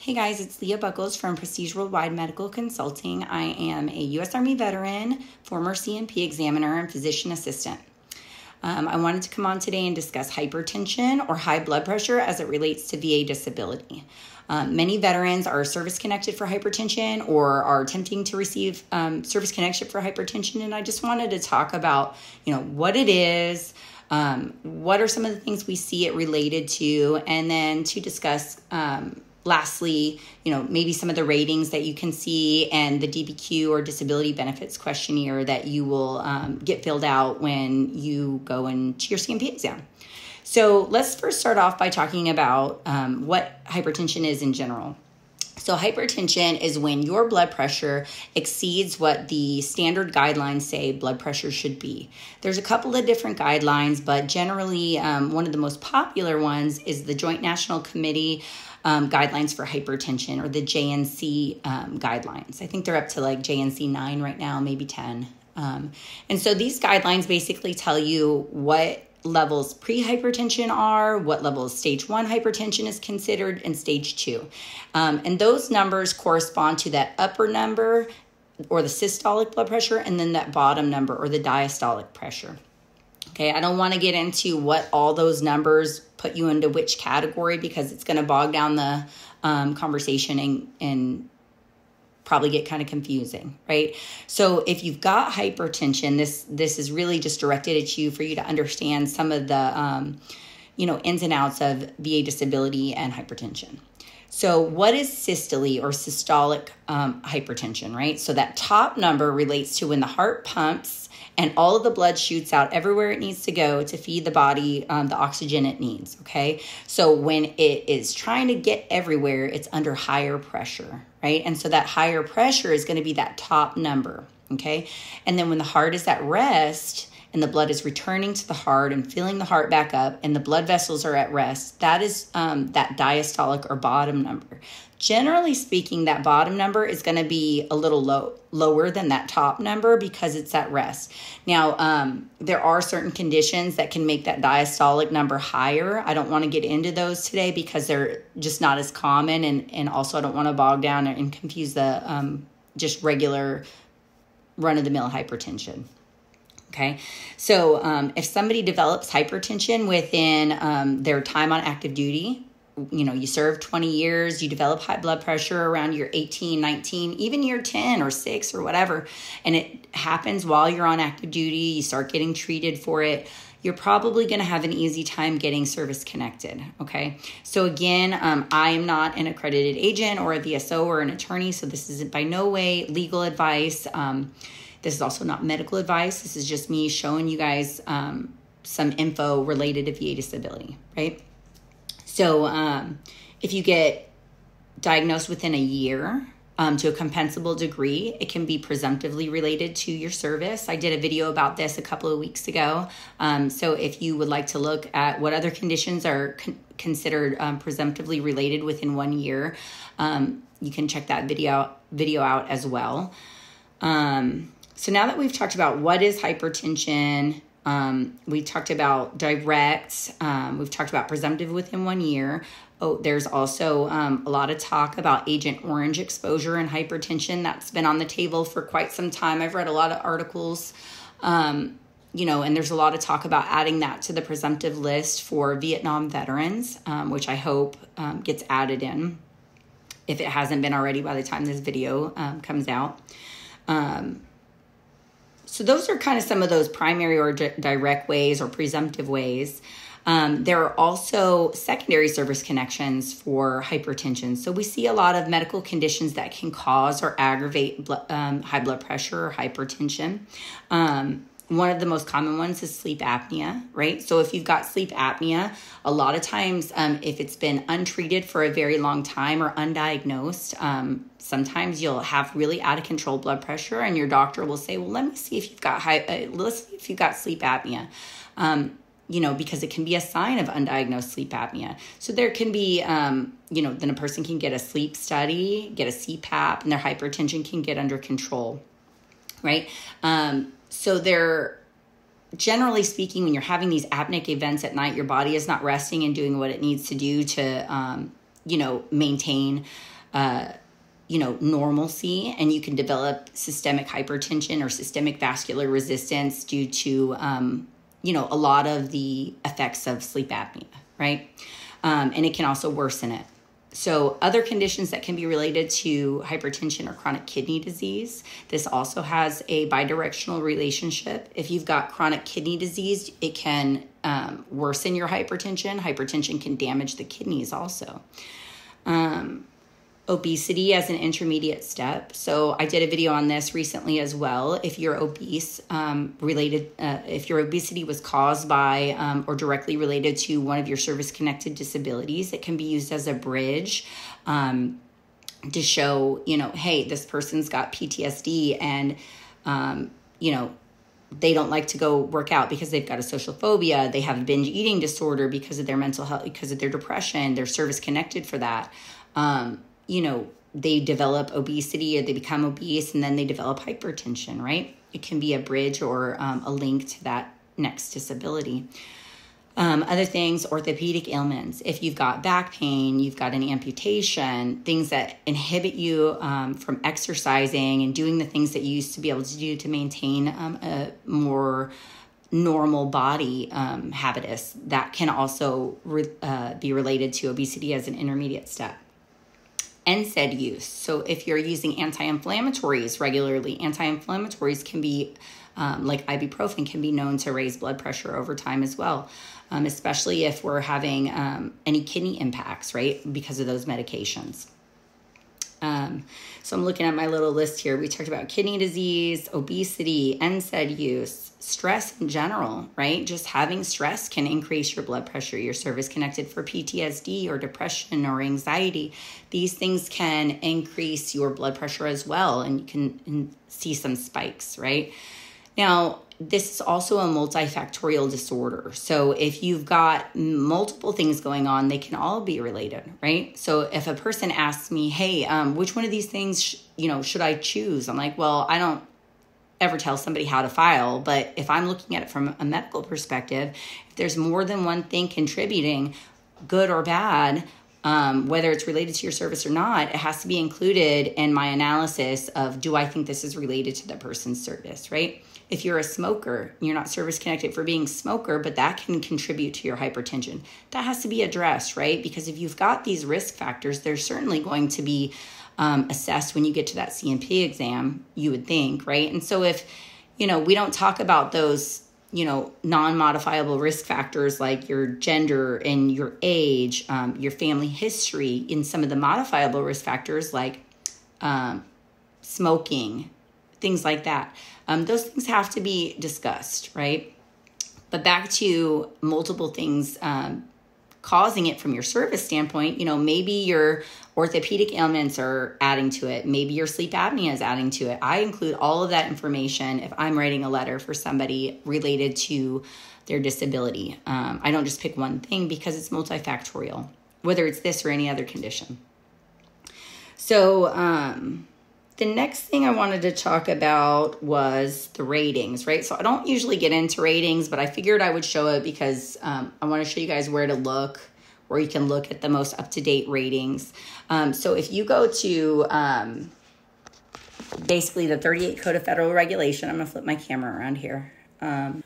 Hey guys, it's Leah Bucholz from Prestige Worldwide Medical Consulting. I am a U.S. Army veteran, former C&P examiner, and physician assistant. Um, I wanted to come on today and discuss hypertension or high blood pressure as it relates to VA disability. Um, many veterans are service connected for hypertension or are attempting to receive um, service connection for hypertension, and I just wanted to talk about, you know, what it is, um, what are some of the things we see it related to, and then to discuss um, lastly, you know, maybe some of the ratings that you can see and the DBQ or disability benefits questionnaire that you will um, get filled out when you go into your C&P exam. So let's first start off by talking about um, what hypertension is in general. So, hypertension is when your blood pressure exceeds what the standard guidelines say blood pressure should be. There's a couple of different guidelines, but generally, um, one of the most popular ones is the Joint National Committee um, guidelines for hypertension or the JNC um, guidelines. I think they're up to like JNC 9 right now, maybe 10. Um, and so these guidelines basically tell you what levels pre hypertension are, what levels stage one hypertension is considered, and stage two. Um, and those numbers correspond to that upper number or the systolic blood pressure, and then that bottom number or the diastolic pressure. Okay, I don't want to get into what all those numbers put you into which category because it's going to bog down the um, conversation and, and probably get kind of confusing, right? So if you've got hypertension, this this is really just directed at you for you to understand some of the um, you know ins and outs of VA disability and hypertension. So, what is systole or systolic um, hypertension, right? So, that top number relates to when the heart pumps and all of the blood shoots out everywhere it needs to go to feed the body um, the oxygen it needs. Okay. So when it is trying to get everywhere, it's under higher pressure, right? And so that higher pressure is going to be that top number. Okay. And then when the heart is at rest, and the blood is returning to the heart and filling the heart back up and the blood vessels are at rest that is um, that diastolic or bottom number generally speaking that bottom number is going to be a little low lower than that top number because it's at rest. Now um, there are certain conditions that can make that diastolic number higher. I don't want to get into those today because they're just not as common and, and also i don't want to bog down and confuse the um, just regular run-of-the-mill hypertension Okay, so um, if somebody develops hypertension within um, their time on active duty, you know, you serve 20 years, you develop high blood pressure around your 18, 19, even year 10 or 6 or whatever, and it happens while you're on active duty, you start getting treated for it, you're probably going to have an easy time getting service connected. Okay. So, again, um, I am not an accredited agent or a VSO or an attorney, so this is by no way legal advice. Um, this is also not medical advice. This is just me showing you guys um, some info related to VA disability, right? So um, if you get diagnosed within a year, um, to a compensable degree. It can be presumptively related to your service. I did a video about this a couple of weeks ago. Um, so if you would like to look at what other conditions are con- considered um, presumptively related within one year, um, you can check that video video out as well. Um, so now that we've talked about what is hypertension, um, we talked about direct, um, we've talked about presumptive within one year. Oh, there's also um, a lot of talk about Agent Orange exposure and hypertension. That's been on the table for quite some time. I've read a lot of articles, um, you know, and there's a lot of talk about adding that to the presumptive list for Vietnam veterans, um, which I hope um, gets added in if it hasn't been already by the time this video comes out. Um, so those are kind of some of those primary or di- direct ways or presumptive ways. Um, there are also secondary service connections for hypertension. So we see a lot of medical conditions that can cause or aggravate bl- um, high blood pressure or hypertension. Um, one of the most common ones is sleep apnea, right? So if you've got sleep apnea, a lot of times, um, if it's been untreated for a very long time or undiagnosed, um, sometimes you'll have really out of control blood pressure, and your doctor will say, "Well, let me see if you've got high, uh, let's see if you've got sleep apnea." Um, you know, because it can be a sign of undiagnosed sleep apnea. So there can be, um, you know, then a person can get a sleep study, get a CPAP, and their hypertension can get under control, right? Um, so they're generally speaking, when you're having these apneic events at night, your body is not resting and doing what it needs to do to, um, you know, maintain, uh, you know, normalcy, and you can develop systemic hypertension or systemic vascular resistance due to, um, you know, a lot of the effects of sleep apnea, right? Um, and it can also worsen it. So, other conditions that can be related to hypertension or chronic kidney disease. This also has a bidirectional relationship. If you've got chronic kidney disease, it can um, worsen your hypertension. Hypertension can damage the kidneys also. Um, obesity as an intermediate step. So I did a video on this recently as well. If you're obese, um, related, uh, if your obesity was caused by um, or directly related to one of your service connected disabilities, it can be used as a bridge. Um, to show, you know, hey, this person's got PTSD and, um, you know, they don't like to go work out because they've got a social phobia. They have a binge eating disorder because of their mental health, because of their depression. They're service connected for that. Um, you know, they develop obesity or they become obese and then they develop hypertension, right? It can be a bridge or um, a link to that next disability. Um, other things, orthopedic ailments. If you've got back pain, you've got an amputation, things that inhibit you um, from exercising and doing the things that you used to be able to do to maintain um, a more normal body um, habitus, that can also re- uh, be related to obesity as an intermediate step. NSAID use. So if you're using anti-inflammatories regularly, anti-inflammatories can be um, like ibuprofen can be known to raise blood pressure over time as well, um, especially if we're having um, any kidney impacts, right, because of those medications. Um, so I'm looking at my little list here. We talked about kidney disease, obesity, NSAID use, stress in general, right? Just having stress can increase your blood pressure. Your service connected for PTSD or depression or anxiety. These things can increase your blood pressure as well, and you can see some spikes, right? Now, this is also a multifactorial disorder. So if you've got multiple things going on, they can all be related, right? So if a person asks me, "Hey, um, which one of these things, sh- you know, should I choose?" I'm like, "Well, I don't ever tell somebody how to file, but if I'm looking at it from a medical perspective, if there's more than one thing contributing, good or bad, um, whether it's related to your service or not, it has to be included in my analysis of do I think this is related to the person's service, right? If you're a smoker, you're not service connected for being smoker, but that can contribute to your hypertension. That has to be addressed, right? Because if you've got these risk factors, they're certainly going to be um, assessed when you get to that C&P exam, you would think, right? And so if, you know, we don't talk about those you know non-modifiable risk factors like your gender and your age um, your family history in some of the modifiable risk factors like um, smoking things like that um, those things have to be discussed, right? But back to multiple things um, causing it from your service standpoint, you know, maybe your orthopedic ailments are adding to it. Maybe your sleep apnea is adding to it. I include all of that information if I'm writing a letter for somebody related to their disability. Um, I don't just pick one thing because it's multifactorial, whether it's this or any other condition. So, um, the next thing I wanted to talk about was the ratings, right? So I don't usually get into ratings, but I figured I would show it because um, I want to show you guys where to look, where you can look at the most up to date ratings. Um, so if you go to um, basically the 38 Code of Federal Regulation, I'm going to flip my camera around here. Um,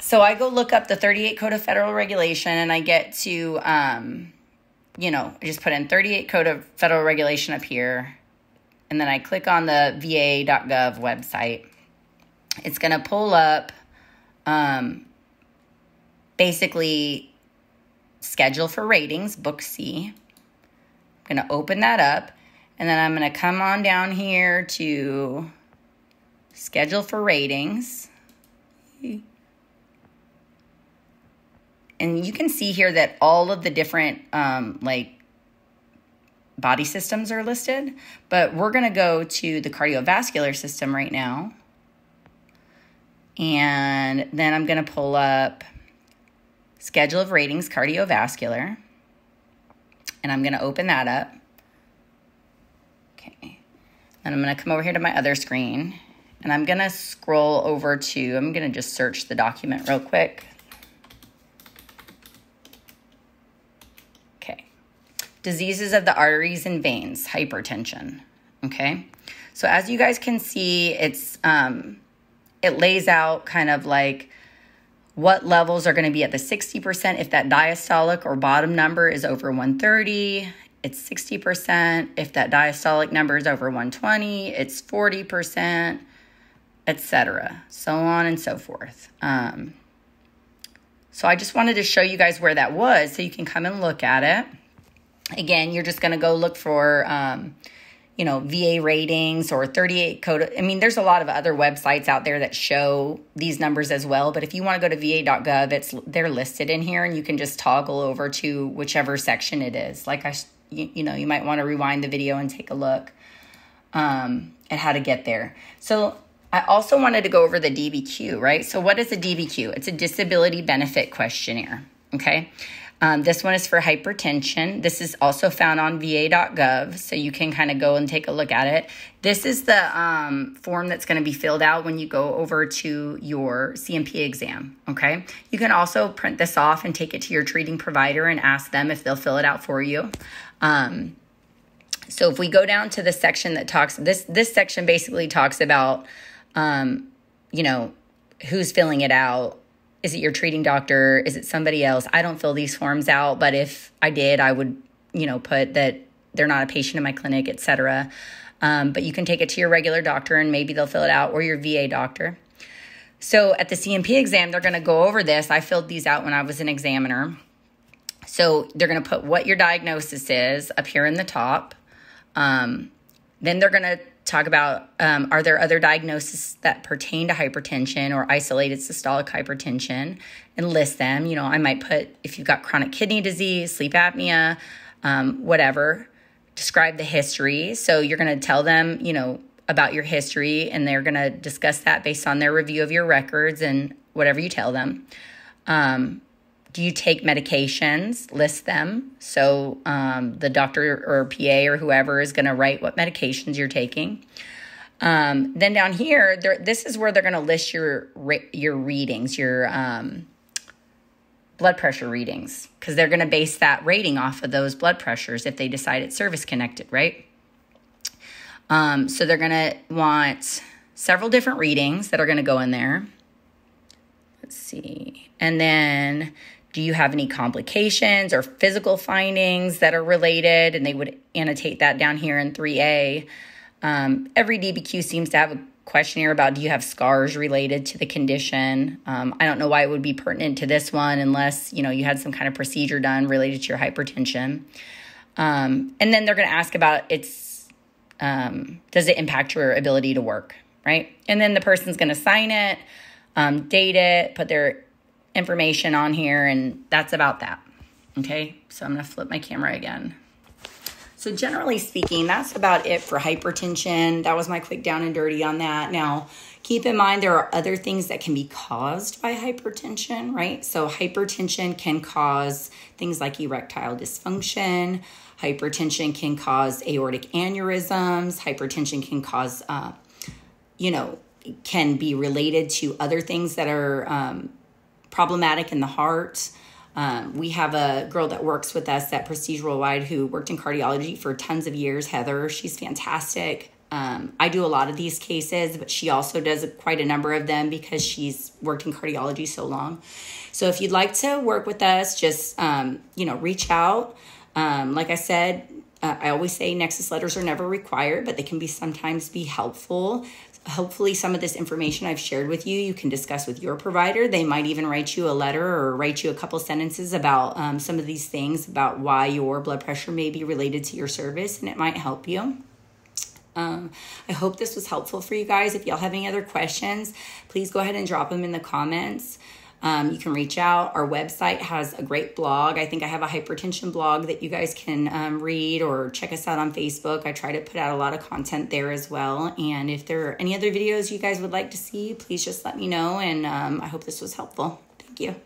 so I go look up the 38 Code of Federal Regulation and I get to, um, you know, just put in 38 Code of Federal Regulation up here and then I click on the va.gov website, it's going to pull up um, basically schedule for ratings, book C. I'm going to open that up, and then I'm going to come on down here to schedule for ratings. And you can see here that all of the different um, like body systems are listed, but we're going to go to the cardiovascular system right now. And then I'm going to pull up schedule of ratings cardiovascular. And I'm going to open that up. Okay. And I'm going to come over here to my other screen. And I'm going to scroll over to, I'm going to just search the document real quick. Diseases of the arteries and veins, hypertension. Okay, so as you guys can see, it's um, it lays out kind of like what levels are going to be at the 60% if that diastolic or bottom number is over 130 it's 60% if that diastolic number is over 120 it's 40% etc so on and so forth. Um, so i just wanted to show you guys where that was so you can come and look at it again you're just going to go look for um, you know, VA ratings or 38 code. I mean, there's a lot of other websites out there that show these numbers as well. But if you want to go to va.gov, it's they're listed in here, and you can just toggle over to whichever section it is. Like I, you, you know, you might want to rewind the video and take a look um, at how to get there. So I also wanted to go over the DBQ, right? So what is a DBQ? It's a disability benefit questionnaire. Okay. Um, this one is for hypertension. This is also found on va.gov, so you can kind of go and take a look at it. This is the um, form that's going to be filled out when you go over to your C&P exam. Okay. You can also print this off and take it to your treating provider and ask them if they'll fill it out for you. Um, so if we go down to the section that talks, this this section basically talks about, um, you know, who's filling it out is it your treating doctor? Is it somebody else? I don't fill these forms out, but if I did, I would, you know, put that they're not a patient in my clinic, etc. Um, but you can take it to your regular doctor and maybe they'll fill it out or your VA doctor. So at the C&P exam, they're going to go over this. I filled these out when I was an examiner. So they're going to put what your diagnosis is up here in the top. Um, then they're going to talk about um, are there other diagnoses that pertain to hypertension or isolated systolic hypertension and list them. You know, I might put if you've got chronic kidney disease, sleep apnea, um, whatever, describe the history. So you're going to tell them, you know, about your history and they're going to discuss that based on their review of your records and whatever you tell them. Um, do you take medications? List them. So um, the doctor or PA or whoever is going to write what medications you're taking. Um, then down here, this is where they're going to list your your readings, your um, blood pressure readings, because they're going to base that rating off of those blood pressures if they decide it's service connected, right? Um, so they're going to want several different readings that are going to go in there. Let's see, and then do you have any complications or physical findings that are related? And they would annotate that down here in 3A. Um, every DBQ seems to have a questionnaire about do you have scars related to the condition. Um, I don't know why it would be pertinent to this one unless you know you had some kind of procedure done related to your hypertension. Um, and then they're going to ask about its um, does it impact your ability to work, right? And then the person's going to sign it, um, date it, put their information on here, and that's about that. Okay, so I'm gonna flip my camera again. So, generally speaking, that's about it for hypertension. That was my quick down and dirty on that. Now, keep in mind there are other things that can be caused by hypertension, right? So, hypertension can cause things like erectile dysfunction, hypertension can cause aortic aneurysms, hypertension can cause, uh, you know, can be related to other things that are um, problematic in the heart. Um, we have a girl that works with us at Prestige Worldwide who worked in cardiology for tons of years, Heather. She's fantastic. Um, I do a lot of these cases, but she also does quite a number of them because she's worked in cardiology so long. So if you'd like to work with us, just um, you know reach out. Um, like I said, uh, I always say Nexus letters are never required, but they can be sometimes be helpful hopefully some of this information I've shared with you, you can discuss with your provider. They might even write you a letter or write you a couple sentences about um, some of these things about why your blood pressure may be related to your service, and it might help you. Um, I hope this was helpful for you guys. If y'all have any other questions, please go ahead and drop them in the comments. Um, you can reach out. Our website has a great blog. I think I have a hypertension blog that you guys can um, read or check us out on Facebook. I try to put out a lot of content there as well. And if there are any other videos you guys would like to see, please just let me know. And um, I hope this was helpful. Thank you.